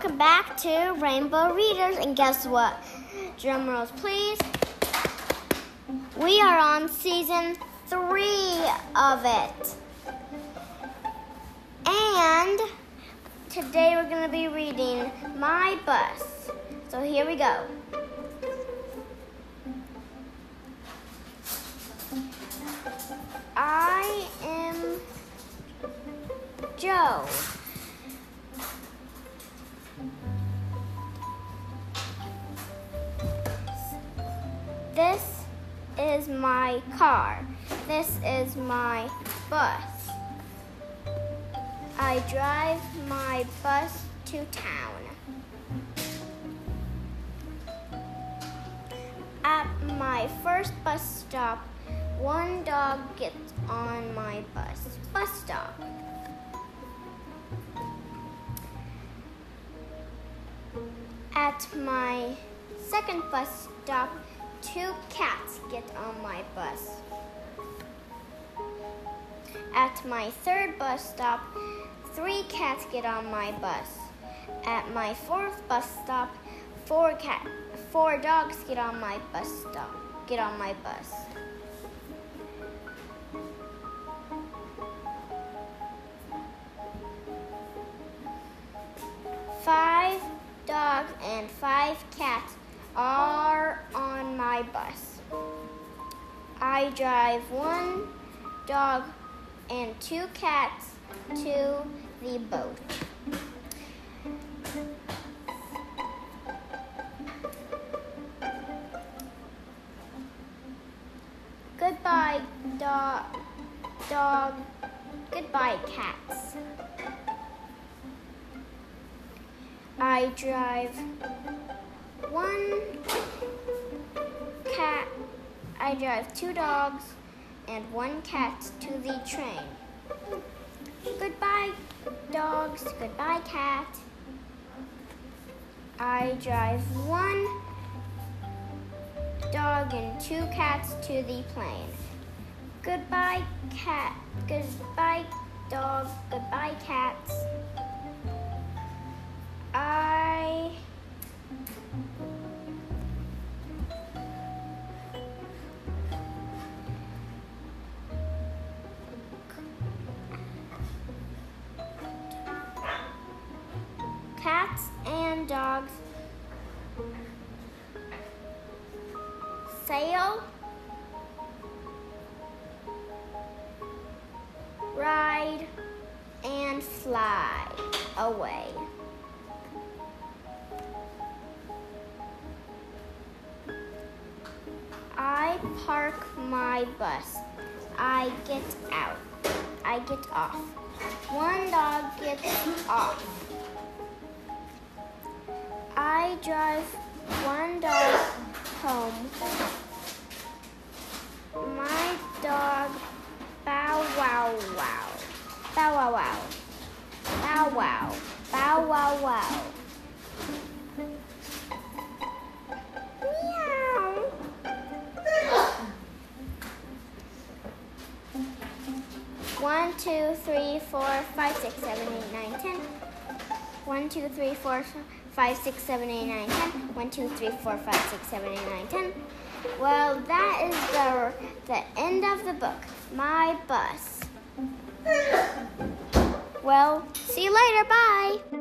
welcome back to Rainbow Readers. And guess what? Drum rolls, please. We are on season three of it. And today we're going to be reading My Bus. So here we go. I am Joe. This is my car. This is my bus. I drive my bus to town. At my first bus stop, one dog gets on my bus. Bus stop. At my second bus stop, two cats get on my bus. At my third bus stop, three cats get on my bus. At my fourth bus stop, four cat four dogs get on my bus stop get on my bus. Five dogs and five cats are my bus. I drive one dog and two cats to the boat. Goodbye, dog. Dog. Goodbye, cats. I drive one cat. I drive two dogs and one cat to the train. Goodbye, dogs. Goodbye, cat. I drive one dog and two cats to the plane. Goodbye, cat. Goodbye, dog. Goodbye, cats. And dogs sail, ride, and fly away. I park my bus. I get out. I get off. One dog gets off. I drive one dog home. My dog bow wow wow. Bow wow wow. Bow wow. Bow wow wow. Meow. One, two, three, four, five, six, seven, eight, nine, ten. One, two, three, four, five, six, seven, eight, nine, ten. One, two, three, four, five, six, seven, eight, nine, ten. Well, that is the the end of the book. My bus. Well, see you later. Bye.